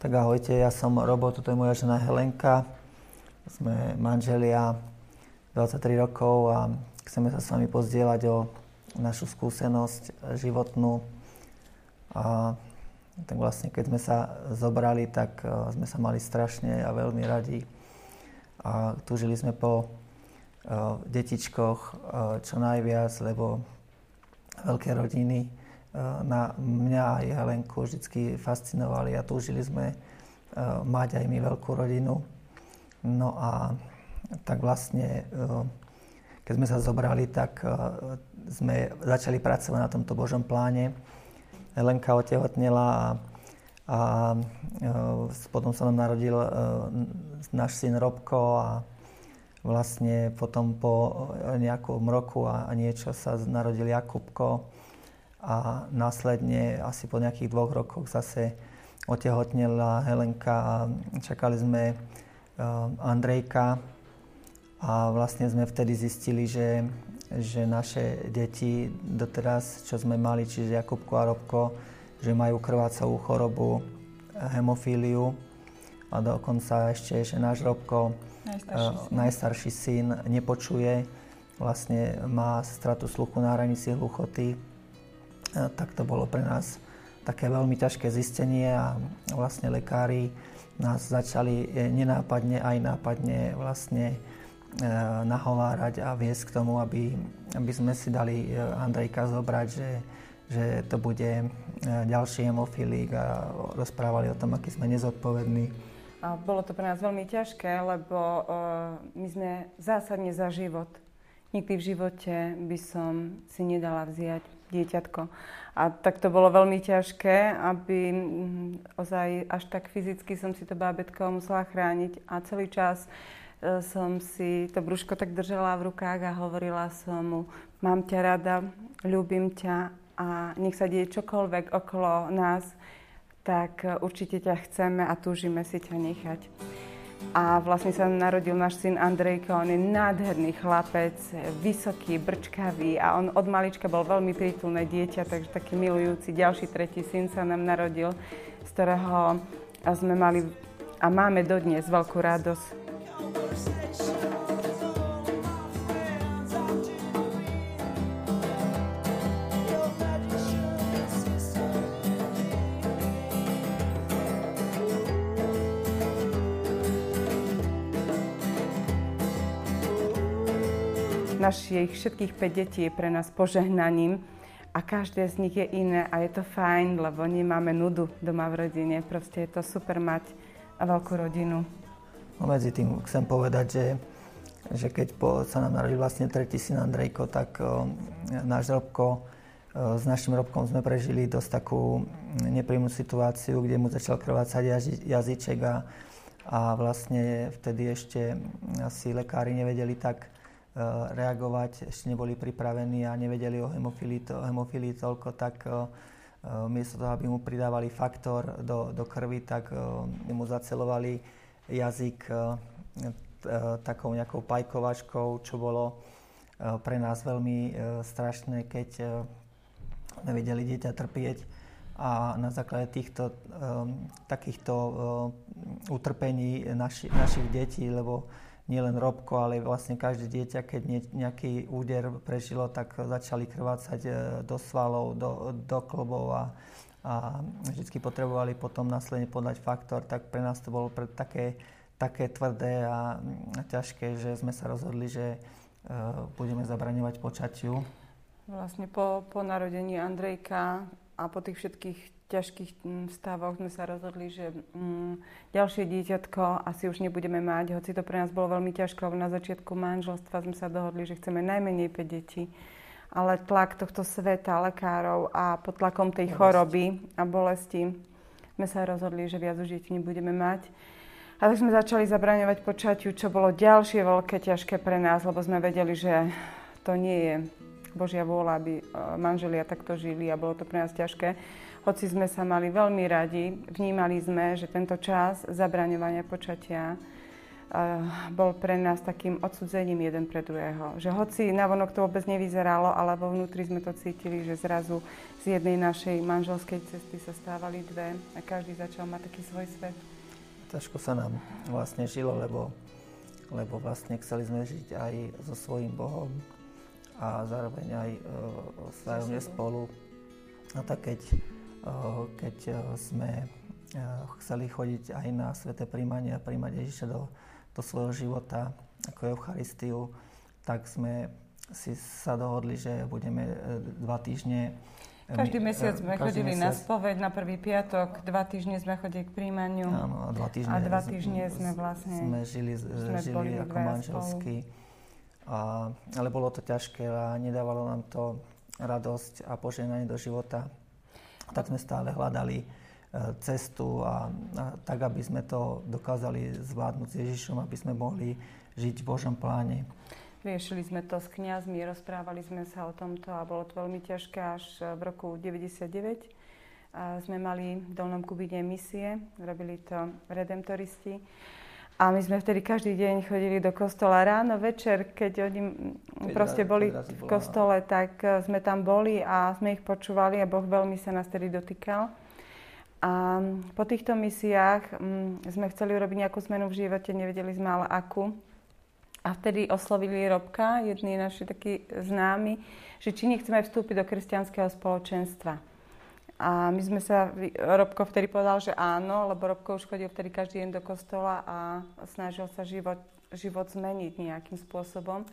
Tak ahojte, ja som Robo, toto je moja žena Helenka. Sme manželia 23 rokov a chceme sa s vami pozdieľať o našu skúsenosť životnú. A tak vlastne, keď sme sa zobrali, tak e, sme sa mali strašne a veľmi radi. A túžili sme po uh, detičkoch uh, čo najviac, lebo veľké rodiny na mňa aj Helenku vždy fascinovali a túžili sme uh, mať aj my veľkú rodinu. No a tak vlastne, keď sme sa zobrali, tak sme začali pracovať na tomto Božom pláne Helenka otehotnela a, a e, potom sa nám narodil e, náš syn Robko a vlastne potom po nejakom roku a, a niečo sa narodil Jakubko a následne asi po nejakých dvoch rokoch zase otehotnela Helenka a čakali sme e, Andrejka. A vlastne sme vtedy zistili, že že naše deti doteraz, čo sme mali, čiže Jakubko a Robko, že majú krvácovú chorobu, hemofíliu. A dokonca ešte, že náš Robko, najstarší, uh, najstarší syn, nepočuje, vlastne má stratu sluchu na hranici hluchoty. Uh, tak to bolo pre nás také veľmi ťažké zistenie a vlastne lekári nás začali nenápadne aj nápadne vlastne Eh, nahovárať a viesť k tomu, aby, aby sme si dali Andrejka zobrať, že, že to bude ďalší hemofilík a rozprávali o tom, aký sme nezodpovední. A bolo to pre nás veľmi ťažké, lebo my sme zásadne za život. Nikdy v živote by som si nedala vziať dieťatko. A tak to bolo veľmi ťažké, aby ozaj až tak fyzicky som si to bábetko musela chrániť a celý čas E, som si to brúško tak držala v rukách a hovorila som mu, mám ťa rada, ľúbim ťa a nech sa deje čokoľvek okolo nás, tak e, určite ťa chceme a túžime si ťa nechať. A vlastne sa narodil náš syn Andrejko, on je nádherný chlapec, vysoký, brčkavý a on od malička bol veľmi prítulné dieťa, takže taký milujúci. Ďalší tretí syn sa nám narodil, z ktorého sme mali a máme dodnes veľkú radosť. Našich všetkých 5 detí je pre nás požehnaním a každé z nich je iné a je to fajn, lebo nemáme nudu doma v rodine. Proste je to super mať veľkú rodinu. No medzi tým chcem povedať, že, že keď po, sa nám narodil vlastne tretí syn Andrejko, tak o, náš Robko, s našim Robkom sme prežili dosť takú nepríjemnú situáciu, kde mu začal krvácať jazy, jazyček a, a vlastne vtedy ešte asi lekári nevedeli tak reagovať, ešte neboli pripravení a nevedeli o hemofílii, to, hemofílii toľko, tak miesto toho, aby mu pridávali faktor do, do krvi, tak mu zacelovali jazyk e, e, takou nejakou pajkovačkou, čo bolo e, pre nás veľmi strašné, keď sme videli dieťa trpieť. A na základe týchto takýchto utrpení naši, našich detí, lebo nielen Robko, ale vlastne každé dieťa, keď nejaký úder prežilo, tak začali krvácať do svalov, do, do klbov a, a vždy potrebovali potom následne podať faktor, tak pre nás to bolo pre také, také tvrdé a, ťažké, že sme sa rozhodli, že uh, budeme zabraňovať počatiu. Vlastne po, po narodení Andrejka a po tých všetkých ťažkých stavoch sme sa rozhodli, že mm, ďalšie dieťatko asi už nebudeme mať, hoci to pre nás bolo veľmi ťažké, na začiatku manželstva sme sa dohodli, že chceme najmenej 5 detí ale tlak tohto sveta, lekárov a pod tlakom tej choroby a bolesti sme sa rozhodli, že viac už deti nebudeme mať. A tak sme začali zabraňovať počatiu, čo bolo ďalšie veľké ťažké pre nás, lebo sme vedeli, že to nie je Božia vôľa, aby e, manželia takto žili a bolo to pre nás ťažké. Hoci sme sa mali veľmi radi, vnímali sme, že tento čas zabraňovania počatia bol pre nás takým odsudzením jeden pre druhého. Že hoci navonok to vôbec nevyzeralo, ale vo vnútri sme to cítili, že zrazu z jednej našej manželskej cesty sa stávali dve a každý začal mať taký svoj svet. Ťažko sa nám vlastne žilo, lebo, lebo vlastne chceli sme žiť aj so svojím Bohom a zároveň aj e, vzájomne spolu. A tak keď, e, keď e, sme chceli chodiť aj na sveté príjmanie a príjmať Ježiša do, do svojho života ako Eucharistiu, tak sme si sa dohodli, že budeme dva týždne každý mesiac sme každý chodili mesiac. na spoveď na prvý piatok, dva týždne sme chodili k príjmaniu. Áno, a dva týždne, a dva týždne sme vlastne... Sme žili, sme žili ako manželský. A, ale bolo to ťažké a nedávalo nám to radosť a poženanie do života. Tak sme stále hľadali cestu a, a tak, aby sme to dokázali zvládnuť s Ježišom, aby sme mohli žiť v Božom pláne. Riešili sme to s kňazmi, rozprávali sme sa o tomto a bolo to veľmi ťažké až v roku 99. A sme mali v Dolnom Kubine misie, robili to redemptoristi. A my sme vtedy každý deň chodili do kostola ráno, večer, keď oni keď proste boli v kostole, tak sme tam boli a sme ich počúvali a Boh veľmi sa nás tedy dotýkal. A po týchto misiách mm, sme chceli urobiť nejakú zmenu v živote, nevedeli sme ale akú. A vtedy oslovili Robka, jedný naši taký známy, že či nechceme vstúpiť do kresťanského spoločenstva. A my sme sa, Robko vtedy povedal, že áno, lebo Robko už chodil vtedy každý deň do kostola a snažil sa život, život zmeniť nejakým spôsobom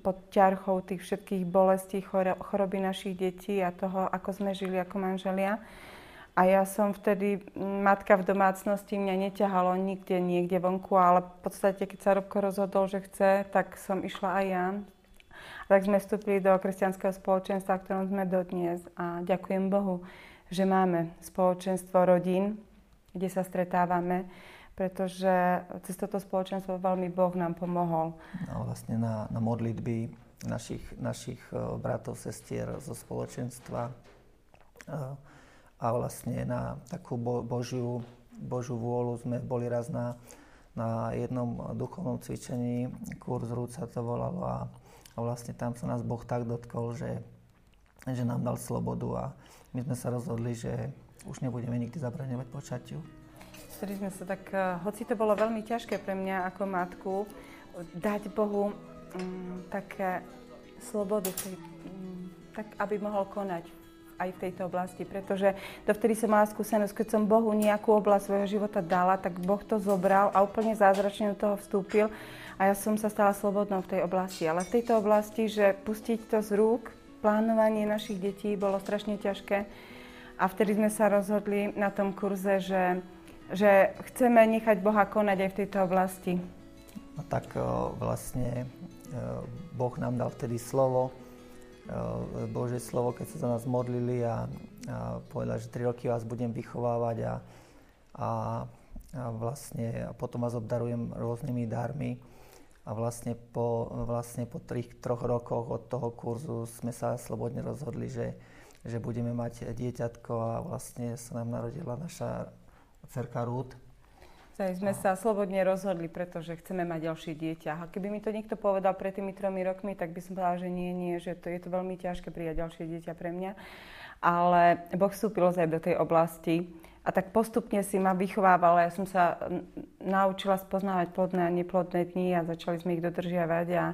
pod ťarchou tých všetkých bolestí, choroby našich detí a toho, ako sme žili ako manželia. A ja som vtedy, matka v domácnosti, mňa neťahalo nikde, niekde vonku, ale v podstate, keď sa Robko rozhodol, že chce, tak som išla aj ja. A tak sme vstúpili do kresťanského spoločenstva, v ktorom sme dodnes. A ďakujem Bohu, že máme spoločenstvo rodín, kde sa stretávame, pretože cez toto spoločenstvo veľmi Boh nám pomohol. No, vlastne na, na modlitby našich, našich eh, bratov, sestier zo spoločenstva eh, a vlastne na takú bo, Božiu, Božiu vôľu sme boli raz na, na jednom duchovnom cvičení, kurz rúd sa to volalo a, a vlastne tam sa nás Boh tak dotkol, že, že nám dal slobodu a my sme sa rozhodli, že už nebudeme nikdy zabraňovať počatiu. Vtedy sme sa tak, eh, hoci to bolo veľmi ťažké pre mňa ako matku, dať Bohu um, také slobodu, um, tak aby mohol konať aj v tejto oblasti, pretože dovtedy som mala skúsenosť, keď som Bohu nejakú oblasť svojho života dala, tak Boh to zobral a úplne zázračne do toho vstúpil a ja som sa stala slobodnou v tej oblasti. Ale v tejto oblasti, že pustiť to z rúk, plánovanie našich detí bolo strašne ťažké a vtedy sme sa rozhodli na tom kurze, že, že chceme nechať Boha konať aj v tejto oblasti. A tak vlastne Boh nám dal vtedy slovo, Eh, Bože slovo, keď sa za nás modlili a, a povedali, že tri roky vás budem vychovávať a, a, a vlastne a potom vás obdarujem rôznymi darmi. A vlastne po, vlastne po trich, troch rokoch od toho kurzu sme sa slobodne rozhodli, že, že budeme mať dieťatko a vlastne sa nám narodila naša dcerka Ruth. Tak sme sa slobodne rozhodli, pretože chceme mať ďalšie dieťa. A keby mi to niekto povedal pred tými tromi rokmi, tak by som povedala, že nie, nie, že to je to veľmi ťažké prijať ďalšie dieťa pre mňa. Ale Boh vstúpil aj do tej oblasti a tak postupne si ma vychovával. Ja som sa naučila spoznávať plodné a neplodné dni a začali sme ich dodržiavať. A,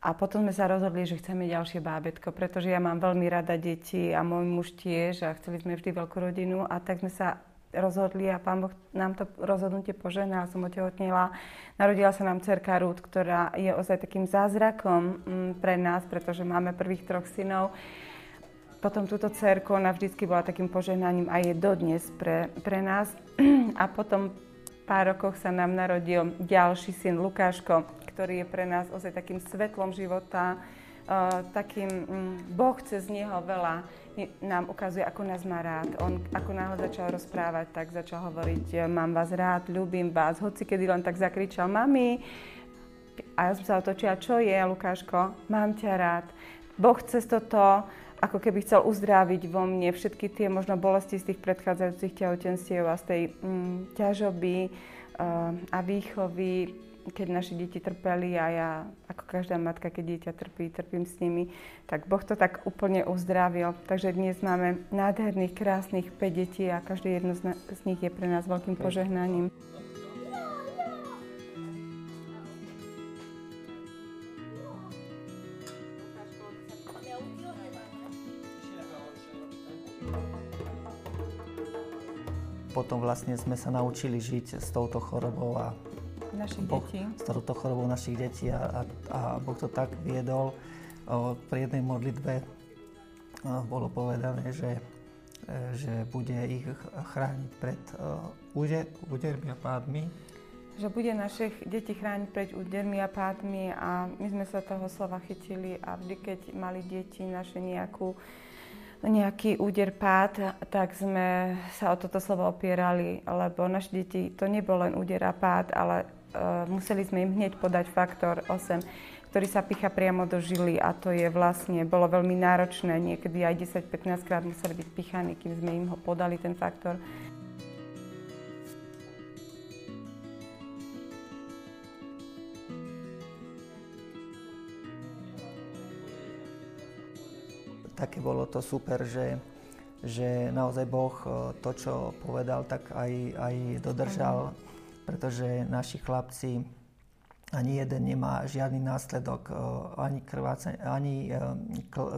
a potom sme sa rozhodli, že chceme ďalšie bábetko, pretože ja mám veľmi rada deti a môj muž tiež a chceli sme vždy veľkú rodinu. A tak sme sa rozhodli a Pán Boh nám to rozhodnutie poženal, som otehotnila. Narodila sa nám cerka Ruth, ktorá je ozaj takým zázrakom pre nás, pretože máme prvých troch synov. Potom túto cerku, ona vždycky bola takým požehnaním a je dodnes pre, pre nás. A potom pár rokoch sa nám narodil ďalší syn Lukáško, ktorý je pre nás ozaj takým svetlom života, uh, takým, um, Boh cez neho veľa nám ukazuje, ako nás má rád. On ako náhle začal rozprávať, tak začal hovoriť, mám vás rád, ľúbim vás. Hoci kedy len tak zakričal, mami. A ja som sa otočila, čo je, Lukáško? Mám ťa rád. Boh cez toto ako keby chcel uzdraviť vo mne všetky tie možno bolesti z tých predchádzajúcich tehotenstiev a z tej mm, ťažoby uh, a výchovy keď naše deti trpeli a ja, ako každá matka, keď dieťa trpí, trpím s nimi, tak Boh to tak úplne uzdravil. Takže dnes máme nádherných, krásnych 5 detí a každé jedno z, nich je pre nás veľkým požehnaním. Potom vlastne sme sa naučili žiť s touto chorobou a našich boh, detí. S touto chorobou našich detí a, a, a Boh to tak viedol. O, pri jednej modlitbe o, bolo povedané, že, e, že bude ich chrániť pred úder, údermi a pádmi. Že bude našich detí chrániť pred údermi a pádmi a my sme sa toho slova chytili a vždy, keď mali deti naše nejakú nejaký úder pád, tak sme sa o toto slovo opierali, lebo naše deti, to nebol len úder a pád, ale uh, museli sme im hneď podať faktor 8, ktorý sa picha priamo do žily a to je vlastne, bolo veľmi náročné, niekedy aj 10-15 krát museli byť pichaní, kým sme im ho podali, ten faktor. Také bolo to super, že, že naozaj Boh e, to, čo povedal, tak aj, aj dodržal, pretože naši chlapci ani jeden nemá žiadny následok, e, ani krváce, ani e,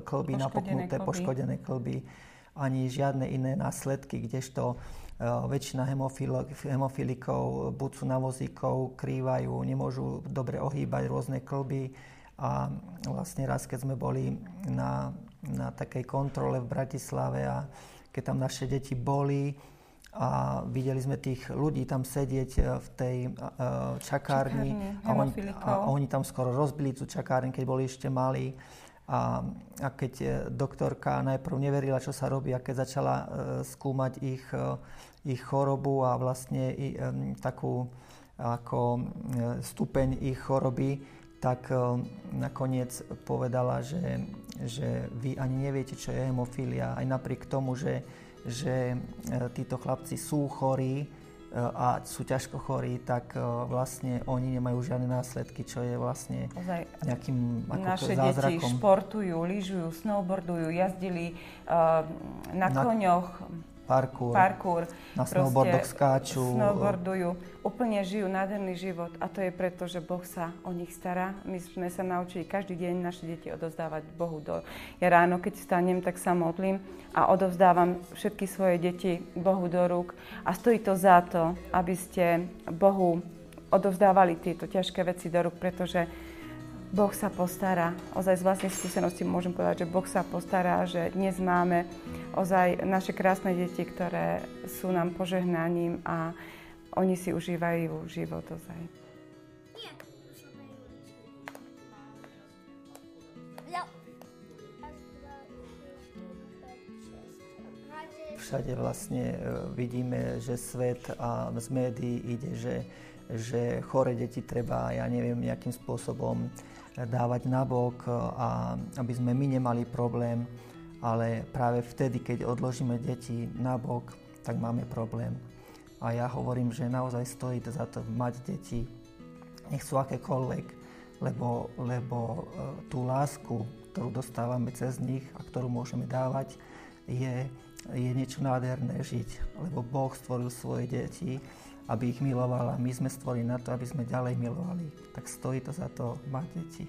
klby napoknuté, poškodené klby, ani žiadne iné následky, kdežto väčšina hemofilikov buď sú na vozíkov, krývajú, nemôžu dobre ohýbať rôzne klby. A vlastne raz, keď sme boli na na takej kontrole v Bratislave a keď tam naše deti boli a videli sme tých ľudí tam sedieť e, v tej uh, čakárni, a, oni, a oni tam skoro rozbili tú čakárni, keď boli ešte malí. A, a keď doktorka najprv neverila, čo sa robí, a keď začala uh, skúmať ich, uh, ich chorobu a vlastne i, um, takú ako stupeň ich choroby, tak uh, nakoniec povedala, že že vy ani neviete, čo je hemofília, aj napriek tomu, že, že e, títo chlapci sú chorí e, a sú ťažko chorí, tak vlastne oni nemajú žiadne následky, čo je vlastne nejakým ako Naše zázrakom. deti športujú, lyžujú, snowboardujú, jazdili uh, na, na koňoch, parkour, parkour na snowboardoch skáču. Snowboardujú, úplne žijú nádherný život a to je preto, že Boh sa o nich stará. My sme sa naučili každý deň naše deti odovzdávať Bohu. Do... Ja ráno, keď stanem, tak sa modlím a odovzdávam všetky svoje deti Bohu do rúk a stojí to za to, aby ste Bohu odovzdávali tieto ťažké veci do rúk, pretože Boh sa postará. Ozaj z vlastnej skúsenosti môžem povedať, že Boh sa postará, že dnes máme ozaj naše krásne deti, ktoré sú nám požehnaním a oni si užívajú život ozaj. Všade vlastne e, vidíme, že svet a z médií ide, že, že chore deti treba, ja neviem, nejakým spôsobom dávať nabok a aby sme my nemali problém, ale práve vtedy, keď odložíme deti nabok, tak máme problém. A ja hovorím, že naozaj stojí za to mať deti, nech sú akékoľvek, lebo, lebo e, tú lásku, ktorú dostávame cez nich a ktorú môžeme dávať, je, je niečo nádherné žiť, lebo Boh stvoril svoje deti aby ich milovala. My sme stvorili na to, aby sme ďalej milovali. Tak stojí to za to mať deti.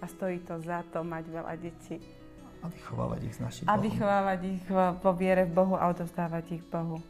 A stojí to za to mať veľa detí. A vychovávať ich z našich A vychovávať ich po viere v Bohu a odovzdávať ich Bohu.